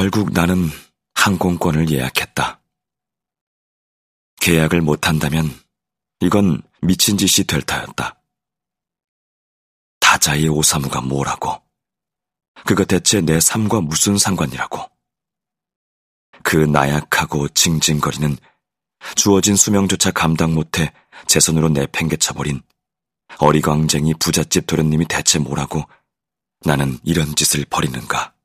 결국 나는 항공권을 예약했다. 계약을 못한다면 이건 미친 짓이 될 터였다. 다자의 오사무가 뭐라고? 그가 대체 내 삶과 무슨 상관이라고? 그 나약하고 징징거리는 주어진 수명조차 감당 못해 제 손으로 내팽개쳐버린 어리광쟁이 부잣집 도련님이 대체 뭐라고 나는 이런 짓을 벌이는가?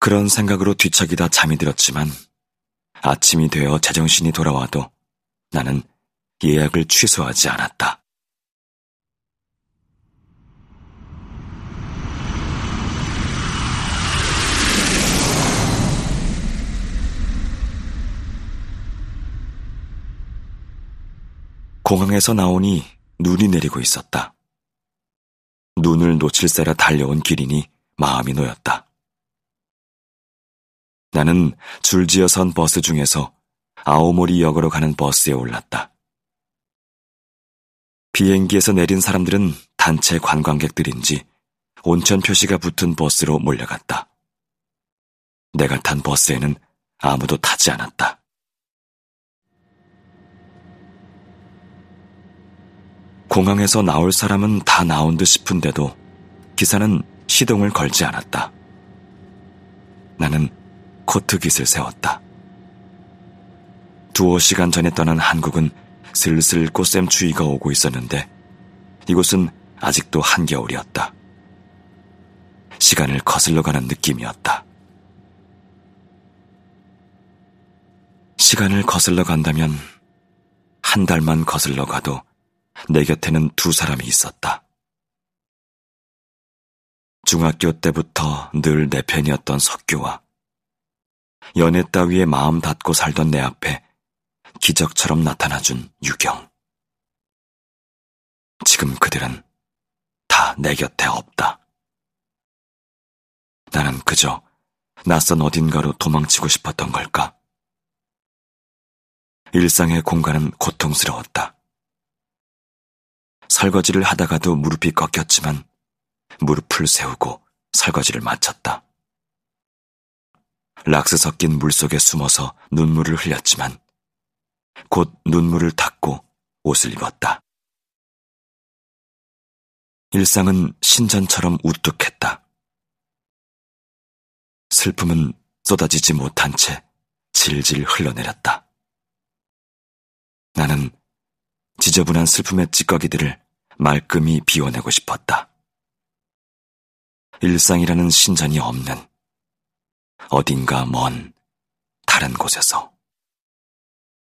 그런 생각으로 뒤척이다 잠이 들었지만 아침이 되어 제정신이 돌아와도 나는 예약을 취소하지 않았다. 공항에서 나오니 눈이 내리고 있었다. 눈을 놓칠세라 달려온 길이니 마음이 놓였다. 나는 줄지어 선 버스 중에서 아오모리 역으로 가는 버스에 올랐다. 비행기에서 내린 사람들은 단체 관광객들인지 온천 표시가 붙은 버스로 몰려갔다. 내가 탄 버스에는 아무도 타지 않았다. 공항에서 나올 사람은 다 나온 듯 싶은데도 기사는 시동을 걸지 않았다. 나는 코트깃을 세웠다. 두어 시간 전에 떠난 한국은 슬슬 꽃샘추위가 오고 있었는데 이곳은 아직도 한겨울이었다. 시간을 거슬러 가는 느낌이었다. 시간을 거슬러 간다면 한 달만 거슬러 가도 내 곁에는 두 사람이 있었다. 중학교 때부터 늘 내 편이었던 석규와 연애 따위에 마음 닫고 살던 내 앞에 기적처럼 나타나준 유경. 지금 그들은 다 내 곁에 없다. 나는 그저 낯선 어딘가로 도망치고 싶었던 걸까? 일상의 공간은 고통스러웠다. 설거지를 하다가도 무릎이 꺾였지만 무릎을 세우고 설거지를 마쳤다. 락스 섞인 물 속에 숨어서 눈물을 흘렸지만 곧 눈물을 닦고 옷을 입었다. 일상은 신전처럼 우뚝했다. 슬픔은 쏟아지지 못한 채 질질 흘러내렸다. 나는 지저분한 슬픔의 찌꺼기들을 말끔히 비워내고 싶었다. 일상이라는 신전이 없는 어딘가 먼 다른 곳에서.